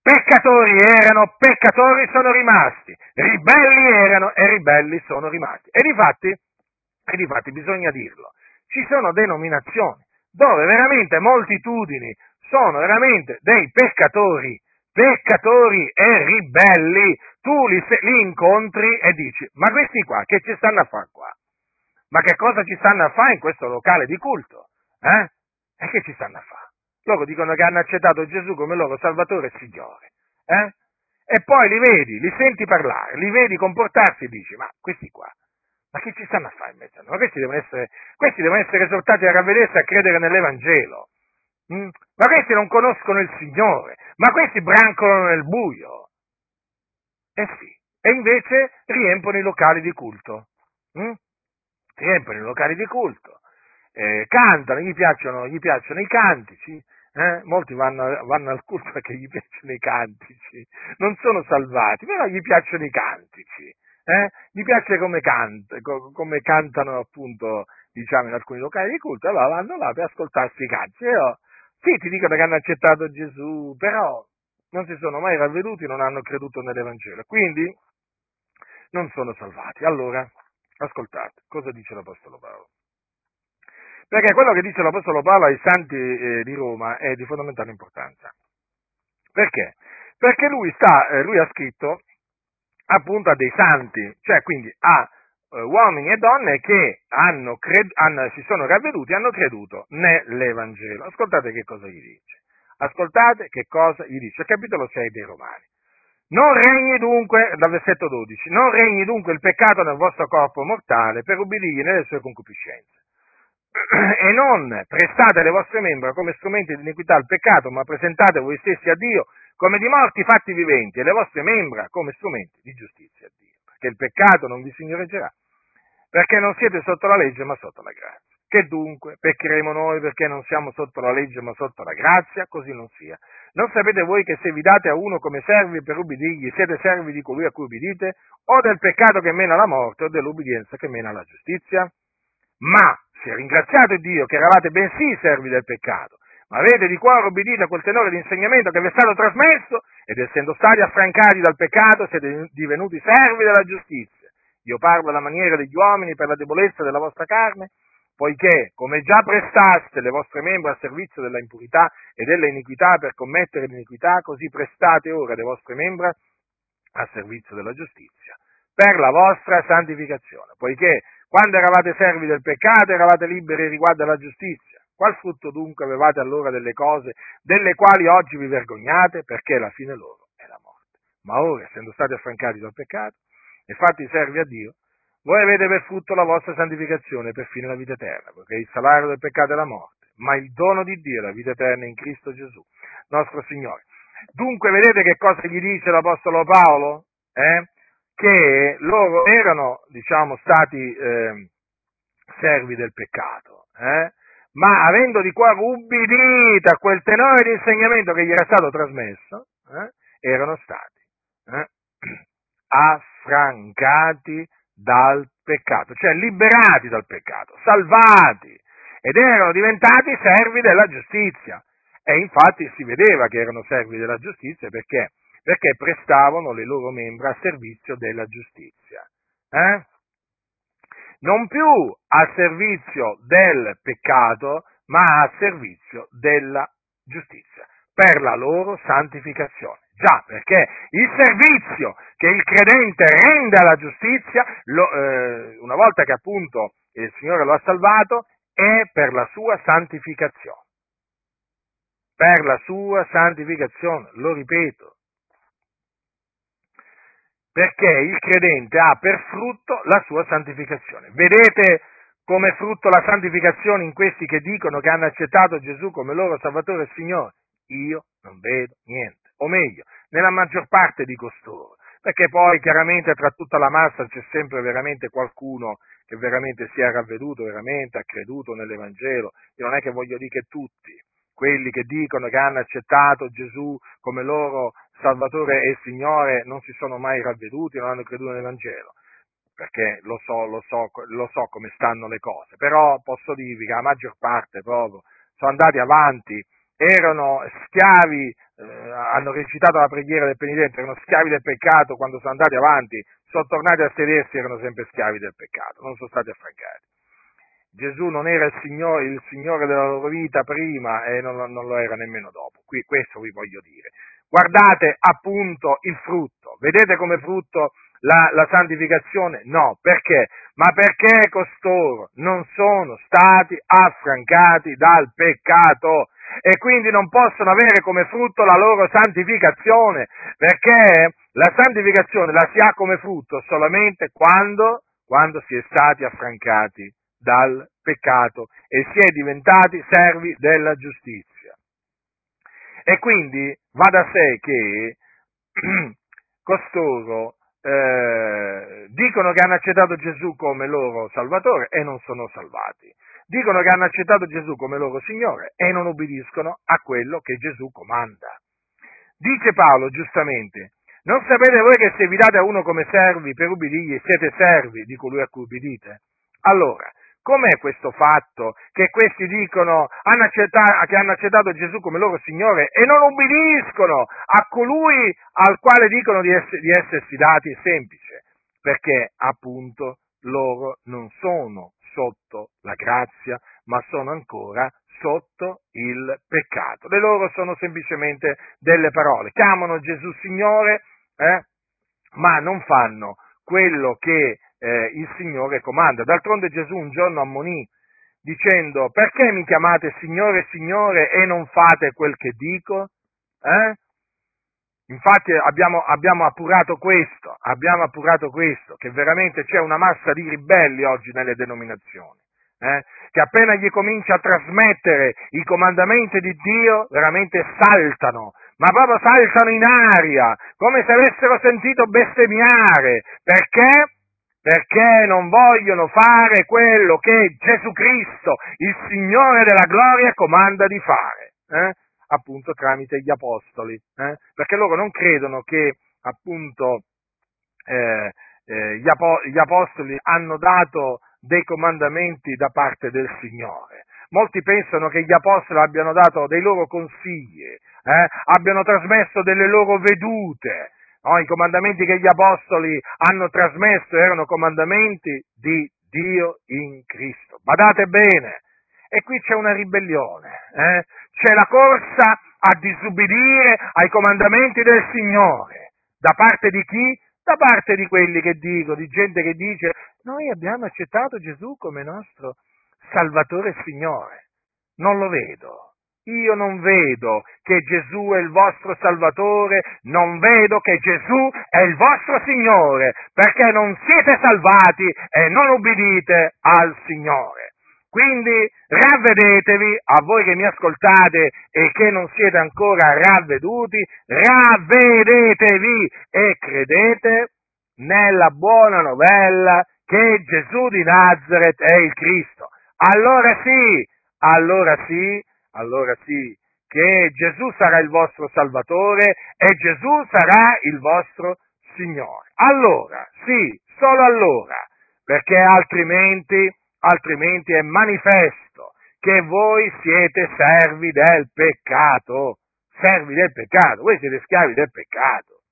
Peccatori erano, peccatori sono rimasti, ribelli erano e ribelli sono rimasti. E difatti, e difatti bisogna dirlo, ci sono denominazioni dove veramente moltitudini sono veramente dei peccatori, peccatori e ribelli, tu li, li incontri e dici, ma questi qua che ci stanno a fare qua? Ma che cosa ci stanno a fare in questo locale di culto? Eh? E che ci stanno a fare? Loro dicono che hanno accettato Gesù come loro Salvatore e Signore. Eh? E poi li vedi, li senti parlare, li vedi comportarsi e dici, ma questi qua, ma che ci stanno a fare in mezzo a noi? Questi devono essere, questi devono essere esortati a ravvedersi e a credere nell'Evangelo. Mm? Ma questi non conoscono il Signore, ma questi brancolano nel buio. Eh sì, e invece riempiono i locali di culto. Mm? Riempiono i locali di culto. Eh, cantano, gli piacciono, gli piacciono i cantici, eh? molti vanno, vanno, al culto perché gli piacciono i cantici, non sono salvati, però gli piacciono i cantici, eh? gli piace come, canta, come cantano appunto diciamo in alcuni locali di culto, allora vanno là per ascoltarsi i cantici. Io, sì, ti dicono che hanno accettato Gesù, però non si sono mai ravveduti, non hanno creduto nell'Evangelo, quindi non sono salvati. Allora, ascoltate, cosa dice l'Apostolo Paolo? Perché quello che dice l'Apostolo Paolo ai santi eh, di Roma è di fondamentale importanza. Perché? Perché lui, sta, eh, lui ha scritto appunto a dei santi, cioè quindi a uomini e donne che hanno cred- hanno, si sono ravveduti e hanno creduto nell'Evangelo. Ascoltate che cosa gli dice. Ascoltate che cosa gli dice. Capitolo 6 dei Romani. Non regni dunque, dal versetto 12, non regni dunque il peccato nel vostro corpo mortale per ubbidirgli nelle sue concupiscenze. E non prestate le vostre membra come strumenti di iniquità al peccato, ma presentate voi stessi a Dio come di morti fatti viventi e le vostre membra come strumenti di giustizia a Dio. Perché il peccato non vi signoreggerà, perché non siete sotto la legge ma sotto la grazia. Che dunque peccheremo noi perché non siamo sotto la legge ma sotto la grazia? Così non sia. Non sapete voi che se vi date a uno come servi per ubbidirgli, siete servi di colui a cui ubbidite, o del peccato che mena alla morte, o dell'ubbidienza che mena alla giustizia? Ma se ringraziate Dio che eravate bensì servi del peccato, ma avete di cuore obbedito a quel tenore di insegnamento che vi è stato trasmesso, ed essendo stati affrancati dal peccato, siete divenuti servi della giustizia. Io parlo alla maniera degli uomini per la debolezza della vostra carne, poiché, come già prestaste le vostre membra a servizio della impurità e della iniquità per commettere l'iniquità, così prestate ora le vostre membra a servizio della giustizia, per la vostra santificazione, poiché quando eravate servi del peccato eravate liberi riguardo alla giustizia. Qual frutto dunque avevate allora delle cose delle quali oggi vi vergognate? Perché la fine loro è la morte. Ma ora, essendo stati affrancati dal peccato, e fatti servi a Dio, voi avete per frutto la vostra santificazione per fine la vita eterna, perché il salario del peccato è la morte, ma il dono di Dio è la vita eterna in Cristo Gesù, nostro Signore. Dunque vedete che cosa gli dice l'Apostolo Paolo? Eh? Che loro erano, diciamo, stati eh, servi del peccato, eh? ma avendo di cuore ubbidito a quel tenore di insegnamento che gli era stato trasmesso, eh? erano stati eh? affrancati dal peccato, cioè liberati dal peccato, salvati. ed erano diventati servi della giustizia. E infatti si vedeva che erano servi della giustizia perché? Perché prestavano le loro membra a servizio della giustizia. Eh? Non più a servizio del peccato, ma a servizio della giustizia, per la loro santificazione. Già, perché il servizio che il credente rende alla giustizia, lo, eh, una volta che appunto il Signore lo ha salvato, è per la sua santificazione. Per la sua santificazione, lo ripeto. Perché il credente ha per frutto la sua santificazione. Vedete come frutto la santificazione in questi che dicono che hanno accettato Gesù come loro Salvatore e Signore? Io non vedo niente. O meglio, nella maggior parte di costoro, perché poi chiaramente tra tutta la massa c'è sempre veramente qualcuno che veramente si è ravveduto, veramente ha creduto nell'Evangelo, io non è che voglio dire che tutti, quelli che dicono che hanno accettato Gesù come loro Salvatore e Signore non si sono mai ravveduti, non hanno creduto nell'Evangelo, perché lo so, lo so, lo so come stanno le cose, però posso dirvi che la maggior parte proprio sono andati avanti, erano schiavi eh, hanno recitato la preghiera del penitente, erano schiavi del peccato, quando sono andati avanti, sono tornati a sedersi, erano sempre schiavi del peccato, non sono stati affrancati. Gesù non era il Signore, il Signore della loro vita prima e non, non, lo era nemmeno dopo. Qui, questo vi voglio dire. Guardate appunto il frutto. Vedete come frutto la, la santificazione? No, perché? Ma perché costoro non sono stati affrancati dal peccato e quindi non possono avere come frutto la loro santificazione, perché la santificazione la si ha come frutto solamente quando, quando si è stati affrancati dal peccato e si è diventati servi della giustizia. E quindi va da sé che costoro eh, dicono che hanno accettato Gesù come loro Salvatore e non sono salvati dicono che hanno accettato Gesù come loro Signore e non obbediscono a quello che Gesù comanda. Dice Paolo giustamente, non sapete voi che se vi date a uno come servi per ubbidirgli siete servi di colui a cui ubbidite? Allora, com'è questo fatto che questi dicono hanno che hanno accettato Gesù come loro Signore e non ubbidiscono a colui al quale dicono di, ess- di essersi dati? Semplice, perché appunto loro non sono sotto la grazia, ma sono ancora sotto il peccato. Le loro sono semplicemente delle parole. Chiamano Gesù Signore, eh, ma non fanno quello che eh, il Signore comanda. D'altronde Gesù un giorno ammonì dicendo perché mi chiamate Signore, Signore e non fate quel che dico? Eh? Infatti abbiamo, abbiamo, appurato questo, abbiamo appurato questo, che veramente c'è una massa di ribelli oggi nelle denominazioni, eh, che appena gli comincia a trasmettere i comandamenti di Dio, veramente saltano, ma proprio saltano in aria, come se avessero sentito bestemmiare. Perché? Perché non vogliono fare quello che Gesù Cristo, il Signore della gloria, comanda di fare. Eh? appunto tramite gli apostoli, eh? perché loro non credono che appunto eh, eh, gli, apo- gli apostoli hanno dato dei comandamenti da parte del Signore. Molti pensano che gli apostoli abbiano dato dei loro consigli, eh, abbiano trasmesso delle loro vedute. No? I comandamenti che gli apostoli hanno trasmesso erano comandamenti di Dio in Cristo. Badate bene, e qui c'è una ribellione, eh? c'è la corsa a disubbidire ai comandamenti del Signore. Da parte di chi? Da parte di quelli che dicono, di gente che dice, noi abbiamo accettato Gesù come nostro Salvatore e Signore. Non lo vedo. Io non vedo che Gesù è il vostro Salvatore, non vedo che Gesù è il vostro Signore, perché non siete salvati e non ubbidite al Signore. Quindi ravvedetevi, a voi che mi ascoltate e che non siete ancora ravveduti, ravvedetevi e credete nella buona novella che Gesù di Nazareth è il Cristo. Allora sì, allora sì, allora sì, che Gesù sarà il vostro Salvatore e Gesù sarà il vostro Signore. Allora, sì, solo allora, perché altrimenti altrimenti è manifesto che voi siete servi del peccato, servi del peccato, voi siete schiavi del peccato,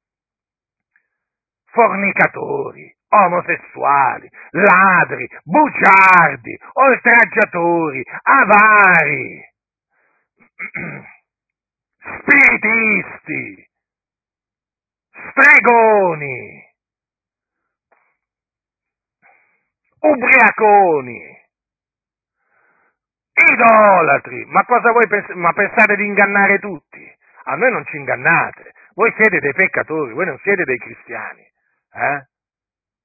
fornicatori, omosessuali, ladri, bugiardi, oltraggiatori, avari, spiritisti, stregoni, ubriaconi, idolatri. Ma cosa voi pens- ma pensate di ingannare tutti? A noi non ci ingannate. Voi siete dei peccatori, voi non siete dei cristiani. Eh?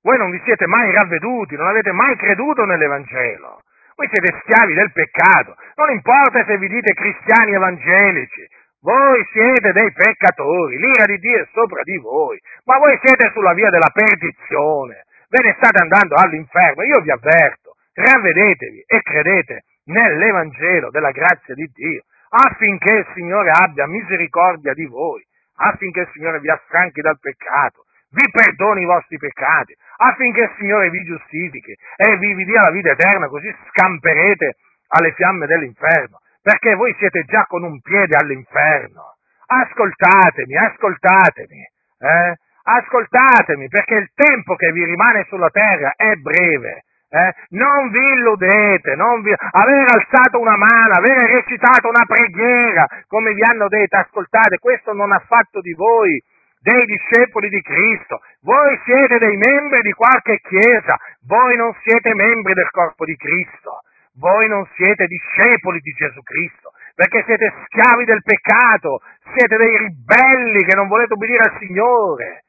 Voi non vi siete mai ravveduti, non avete mai creduto nell'Evangelo. Voi siete schiavi del peccato. Non importa se vi dite cristiani evangelici. Voi siete dei peccatori. L'ira di Dio è sopra di voi. Ma voi siete sulla via della perdizione. Ve ne state andando all'inferno. Io vi avverto. Ravvedetevi e credete nell'Evangelo della grazia di Dio affinché il Signore abbia misericordia di voi, affinché il Signore vi affranchi dal peccato, vi perdoni i vostri peccati, affinché il Signore vi giustifichi e vi, vi dia la vita eterna, così scamperete alle fiamme dell'inferno, perché voi siete già con un piede all'inferno. Ascoltatemi, ascoltatemi, eh? ascoltatemi, perché il tempo che vi rimane sulla terra è breve. Eh? Non vi illudete, non vi... aver alzato una mano, aver recitato una preghiera, come vi hanno detto, ascoltate, questo non ha fatto di voi dei discepoli di Cristo, voi siete dei membri di qualche chiesa, voi non siete membri del corpo di Cristo, voi non siete discepoli di Gesù Cristo, perché siete schiavi del peccato, siete dei ribelli che non volete obbedire al Signore.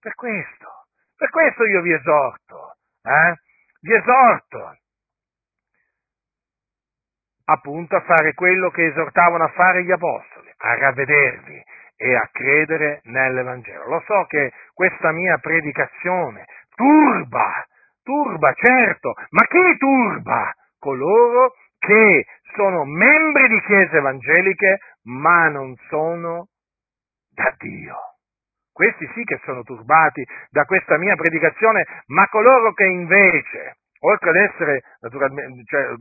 Per questo, per questo io vi esorto, eh? vi esorto appunto a fare quello che esortavano a fare gli apostoli, a ravvedervi e a credere nell'Evangelo. Lo so che questa mia predicazione turba, turba certo, ma chi turba? Coloro che sono membri di chiese evangeliche ma non sono da Dio. Questi sì che sono turbati da questa mia predicazione, ma coloro che invece, oltre ad essere naturalmente, cioè,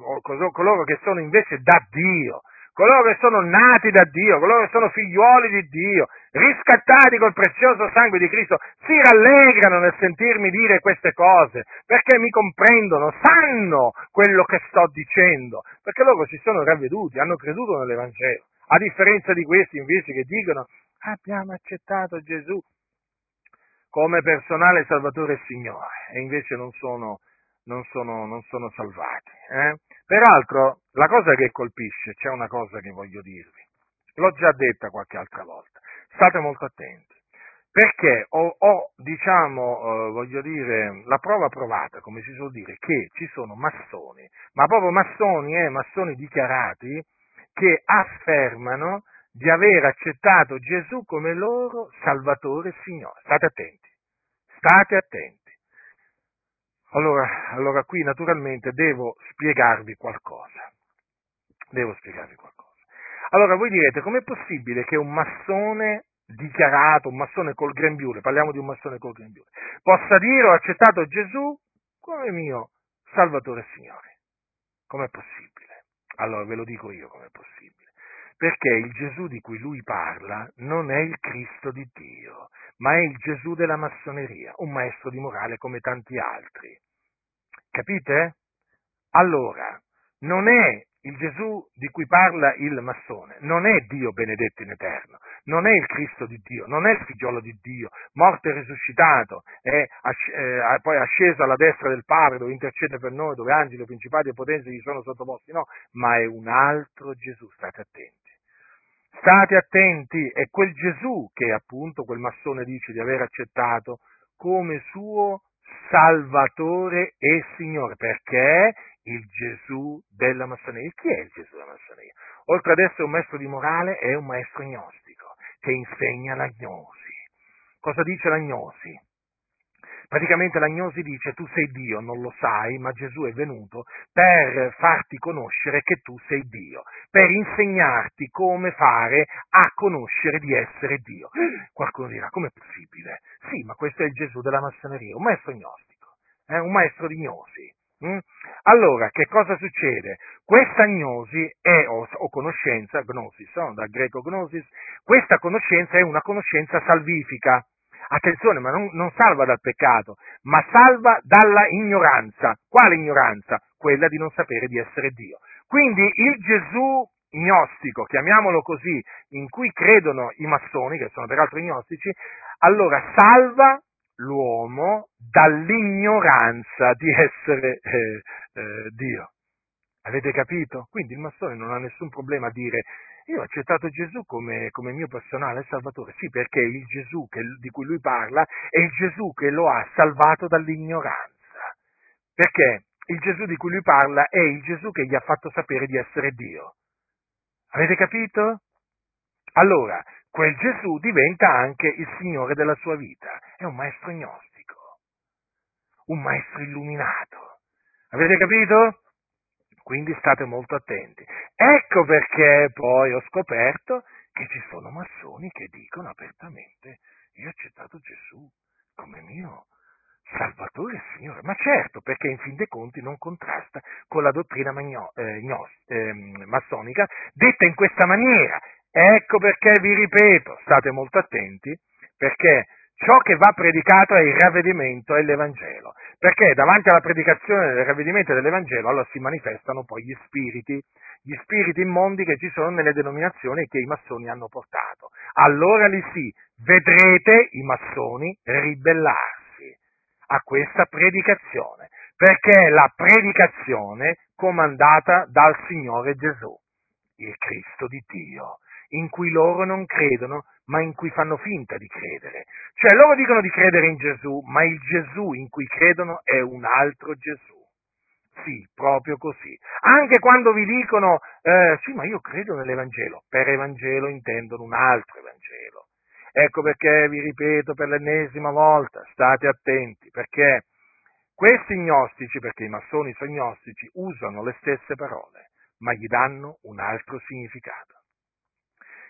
coloro che sono invece da Dio, coloro che sono nati da Dio, coloro che sono figliuoli di Dio, riscattati col prezioso sangue di Cristo, si rallegrano nel sentirmi dire queste cose, perché mi comprendono, sanno quello che sto dicendo, perché loro si sono ravveduti, hanno creduto nell'Evangelo, a differenza di questi invece che dicono abbiamo accettato Gesù come personale Salvatore e Signore e invece non sono, non sono, non sono salvati. Eh? Peraltro, la cosa che colpisce, c'è una cosa che voglio dirvi, l'ho già detta qualche altra volta, state molto attenti, perché ho, ho diciamo, eh, voglio dire, la prova provata, come si suol dire, che ci sono massoni, ma proprio massoni eh, massoni dichiarati, che affermano di aver accettato Gesù come loro Salvatore e Signore. State attenti, state attenti. Allora, allora qui naturalmente devo spiegarvi qualcosa. Devo spiegarvi qualcosa. Allora voi direte, com'è possibile che un massone dichiarato, un massone col grembiule, parliamo di un massone col grembiule, possa dire ho accettato Gesù come mio Salvatore e Signore? Com'è possibile? Allora ve lo dico io com'è possibile perché il Gesù di cui lui parla non è il Cristo di Dio, ma è il Gesù della massoneria, un maestro di morale come tanti altri. Capite? Allora, non è il Gesù di cui parla il massone, non è Dio benedetto in eterno, non è il Cristo di Dio, non è il figliolo di Dio, morto e risuscitato, è, eh, poi asceso alla destra del Padre dove intercede per noi, dove angeli, principati e potenze gli sono sottoposti, no, ma è un altro Gesù, state attenti. State attenti, è quel Gesù che appunto quel massone dice di aver accettato come suo Salvatore e Signore, perché il Gesù della massoneria. Chi è il Gesù della massoneria? Oltre ad essere un maestro di morale, è un maestro gnostico che insegna l'agnosi. Cosa dice l'agnosi? Praticamente l'agnosi dice tu sei Dio, non lo sai, ma Gesù è venuto per farti conoscere che tu sei Dio, per insegnarti come fare a conoscere di essere Dio. Qualcuno dirà, com'è possibile? Sì, ma questo è il Gesù della massoneria, un maestro gnostico, eh, un maestro di gnosi. Mm? Allora, che cosa succede? Questa gnosi è, o, o conoscenza, gnosis, no? dal greco gnosis, questa conoscenza è una conoscenza salvifica. Attenzione, ma non, non salva dal peccato, ma salva dalla ignoranza. Quale ignoranza? Quella di non sapere di essere Dio. Quindi il Gesù gnostico, chiamiamolo così, in cui credono i massoni, che sono peraltro gnostici, allora salva l'uomo dall'ignoranza di essere eh, eh, Dio. Avete capito? Quindi il massone non ha nessun problema a dire io ho accettato Gesù come, come mio personale salvatore, sì perché il Gesù che, di cui lui parla è il Gesù che lo ha salvato dall'ignoranza. Perché il Gesù di cui lui parla è il Gesù che gli ha fatto sapere di essere Dio. Avete capito? Allora, quel Gesù diventa anche il Signore della sua vita, è un maestro gnostico, un maestro illuminato. Avete capito? Quindi state molto attenti. Ecco perché poi ho scoperto che ci sono massoni che dicono apertamente io ho accettato Gesù come mio Salvatore Signore. Ma certo, perché in fin dei conti non contrasta con la dottrina magno, eh, gnos, eh, massonica detta in questa maniera. Ecco perché vi ripeto, state molto attenti, perché ciò che va predicato è il ravvedimento e l'Evangelo, perché davanti alla predicazione del ravvedimento e dell'Evangelo allora si manifestano poi gli spiriti, gli spiriti immondi che ci sono nelle denominazioni che i massoni hanno portato. Allora lì sì, vedrete i massoni ribellarsi a questa predicazione, perché è la predicazione comandata dal Signore Gesù, il Cristo di Dio in cui loro non credono, ma in cui fanno finta di credere. Cioè loro dicono di credere in Gesù, ma il Gesù in cui credono è un altro Gesù. Sì, proprio così. Anche quando vi dicono, eh, sì, ma io credo nell'Evangelo, per Evangelo intendono un altro Evangelo. Ecco perché vi ripeto per l'ennesima volta, state attenti, perché questi gnostici, perché i massoni sono gnostici, usano le stesse parole, ma gli danno un altro significato.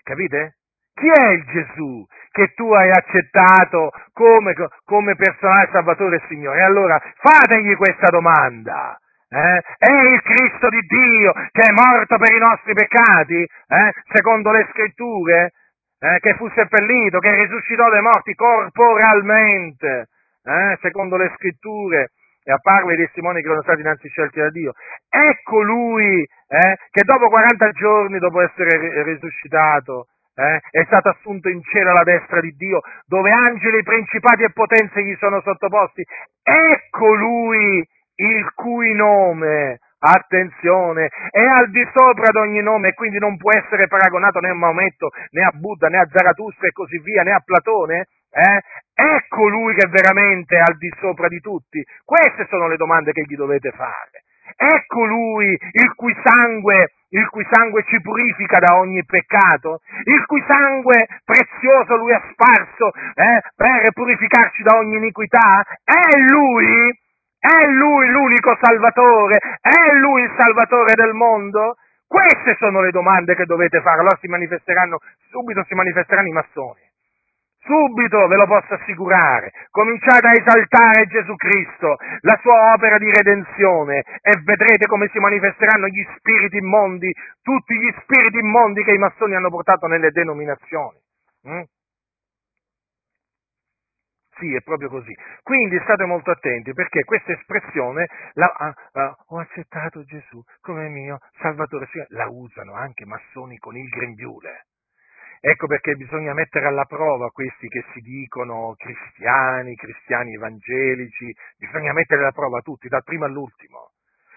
Capite? Chi è il Gesù che tu hai accettato come, come personale salvatore e Signore? Allora fategli questa domanda. Eh? È il Cristo di Dio che è morto per i nostri peccati, eh? secondo le scritture, eh? che fu seppellito, che risuscitò dai morti corporalmente, eh? secondo le scritture, e apparve ai testimoni che erano stati innanzi scelti da Dio. Ecco lui eh, che dopo 40 giorni, dopo essere risuscitato, eh, è stato assunto in cielo alla destra di Dio, dove angeli, principati e potenze gli sono sottoposti. Ecco lui il cui nome, attenzione, è al di sopra di ogni nome e quindi non può essere paragonato né a Maometto, né a Buddha, né a Zarathustra e così via, né a Platone. Eh? Ecco lui che veramente è al di sopra di tutti. Queste sono le domande che gli dovete fare. Ecco lui il cui sangue, il cui sangue ci purifica da ogni peccato, il cui sangue prezioso lui ha sparso eh, per purificarci da ogni iniquità. È lui, è lui l'unico Salvatore, è lui il Salvatore del mondo. Queste sono le domande che dovete fare, allora si manifesteranno, subito si manifesteranno i massoni. Subito, ve lo posso assicurare, cominciate a esaltare Gesù Cristo, la sua opera di redenzione e vedrete come si manifesteranno gli spiriti immondi, tutti gli spiriti immondi che i massoni hanno portato nelle denominazioni. Mm? Sì, è proprio così. Quindi state molto attenti perché questa espressione, la, ah, ah, ho accettato Gesù come mio Salvatore, la usano anche massoni con il grembiule. Ecco perché bisogna mettere alla prova questi che si dicono cristiani, cristiani evangelici, bisogna mettere alla prova tutti, dal primo all'ultimo,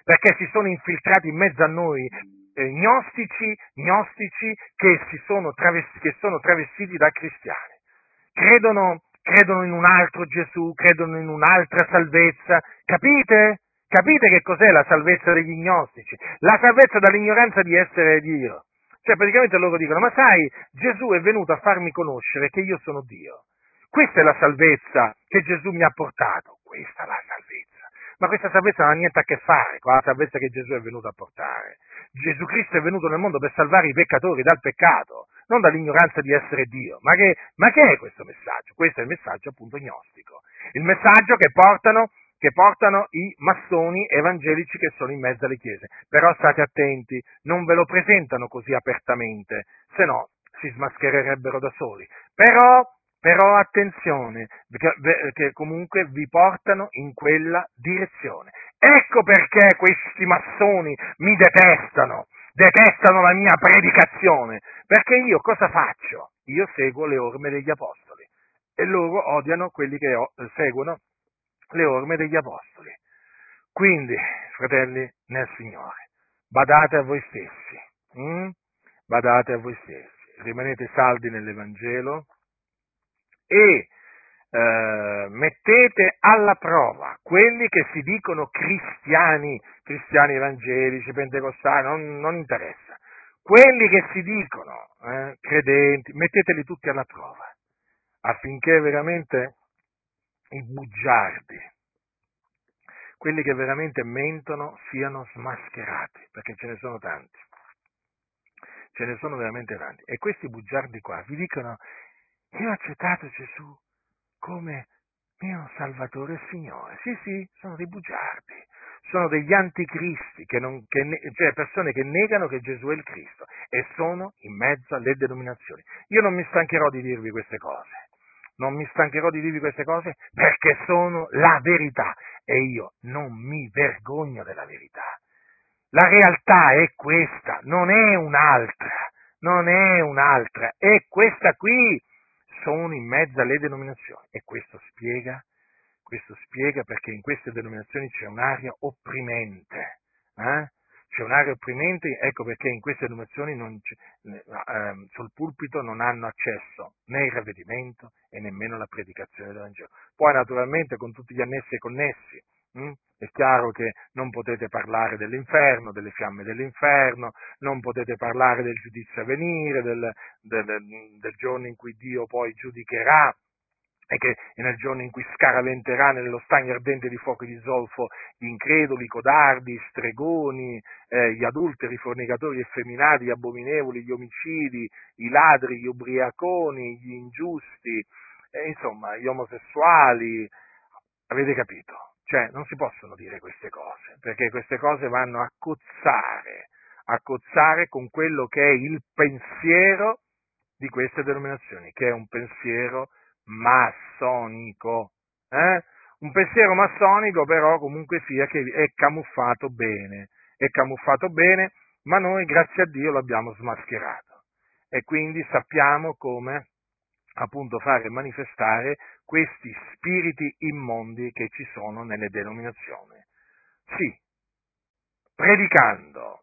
perché si sono infiltrati in mezzo a noi eh, gnostici, gnostici che, sono travestiti, che sono travestiti da cristiani. Credono, credono in un altro Gesù, credono in un'altra salvezza, capite? Capite che cos'è la salvezza degli gnostici? La salvezza dall'ignoranza di essere Dio. Cioè praticamente loro dicono, ma sai, Gesù è venuto a farmi conoscere che io sono Dio. Questa è la salvezza che Gesù mi ha portato. Questa è la salvezza. Ma questa salvezza non ha niente a che fare con la salvezza che Gesù è venuto a portare. Gesù Cristo è venuto nel mondo per salvare i peccatori dal peccato, non dall'ignoranza di essere Dio. Ma che, ma che è questo messaggio? Questo è il messaggio appunto gnostico. Il messaggio che portano che portano i massoni evangelici che sono in mezzo alle chiese. Però state attenti, non ve lo presentano così apertamente, se no si smaschererebbero da soli. Però, però attenzione, che comunque vi portano in quella direzione. Ecco perché questi massoni mi detestano, detestano la mia predicazione, perché io cosa faccio? Io seguo le orme degli apostoli e loro odiano quelli che seguono le orme degli apostoli. Quindi, fratelli nel Signore, badate a voi stessi, hm? badate a voi stessi, rimanete saldi nell'Evangelo e eh, mettete alla prova quelli che si dicono cristiani, cristiani evangelici, pentecostali, non, non interessa, quelli che si dicono eh, credenti, metteteli tutti alla prova affinché veramente i bugiardi, quelli che veramente mentono, siano smascherati, perché ce ne sono tanti. Ce ne sono veramente tanti. E questi bugiardi qua vi dicono, io ho accettato Gesù come mio Salvatore e Signore. Sì, sì, sono dei bugiardi, sono degli anticristi, che non, che cioè persone che negano che Gesù è il Cristo e sono in mezzo alle denominazioni. Io non mi stancherò di dirvi queste cose non mi stancherò di dirvi queste cose perché sono la verità e io non mi vergogno della verità. La realtà è questa, non è un'altra, non è un'altra, è questa qui. Sono in mezzo alle denominazioni e questo spiega, questo spiega perché in queste denominazioni c'è un'aria opprimente. Eh? C'è un'area opprimente, ecco perché in queste denominazioni eh, sul pulpito non hanno accesso né il ravvedimento e nemmeno la predicazione del Vangelo. Poi naturalmente con tutti gli annessi e connessi, hm, è chiaro che non potete parlare dell'inferno, delle fiamme dell'inferno, non potete parlare del giudizio a venire, del, del, del giorno in cui Dio poi giudicherà e che nel giorno in cui scaraventerà nello stagno ardente di fuoco di zolfo gli increduli, i codardi, stregoni, eh, gli adulteri, i fornicatori effeminati, gli abominevoli, gli omicidi, i ladri, gli ubriaconi, gli ingiusti, eh, insomma, gli omosessuali. Avete capito? Cioè, non si possono dire queste cose, perché queste cose vanno a cozzare, a cozzare con quello che è il pensiero di queste denominazioni, che è un pensiero massonico. Eh? Un pensiero massonico però comunque sia che è camuffato bene, è camuffato bene, ma noi grazie a Dio l'abbiamo smascherato e quindi sappiamo come appunto fare manifestare questi spiriti immondi che ci sono nelle denominazioni. Sì, predicando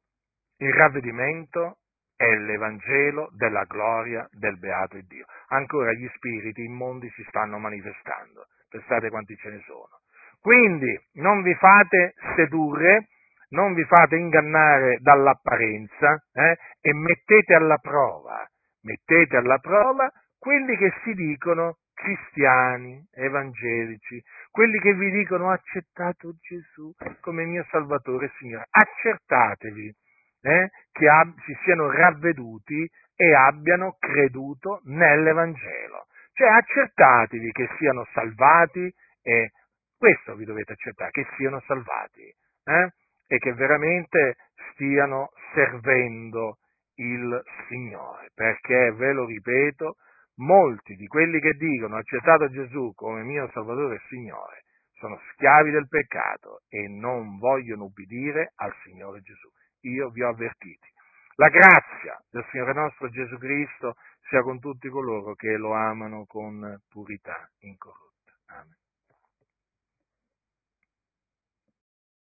il ravvedimento è l'Evangelo della gloria del beato Dio. Ancora gli spiriti immondi si stanno manifestando, pensate quanti ce ne sono. Quindi non vi fate sedurre, non vi fate ingannare dall'apparenza eh, e mettete alla prova, mettete alla prova quelli che si dicono cristiani, evangelici, quelli che vi dicono ho accettato Gesù come mio Salvatore e Signore. Accertatevi eh, che ab- si siano ravveduti e abbiano creduto nell'Evangelo. Cioè accertatevi che siano salvati e questo vi dovete accettare, che siano salvati eh, e che veramente stiano servendo il Signore, perché ve lo ripeto, molti di quelli che dicono accettato Gesù come mio Salvatore e Signore sono schiavi del peccato e non vogliono ubbidire al Signore Gesù io vi ho avvertiti. La grazia del Signore nostro Gesù Cristo sia con tutti coloro che lo amano con purità incorrotta. Amen.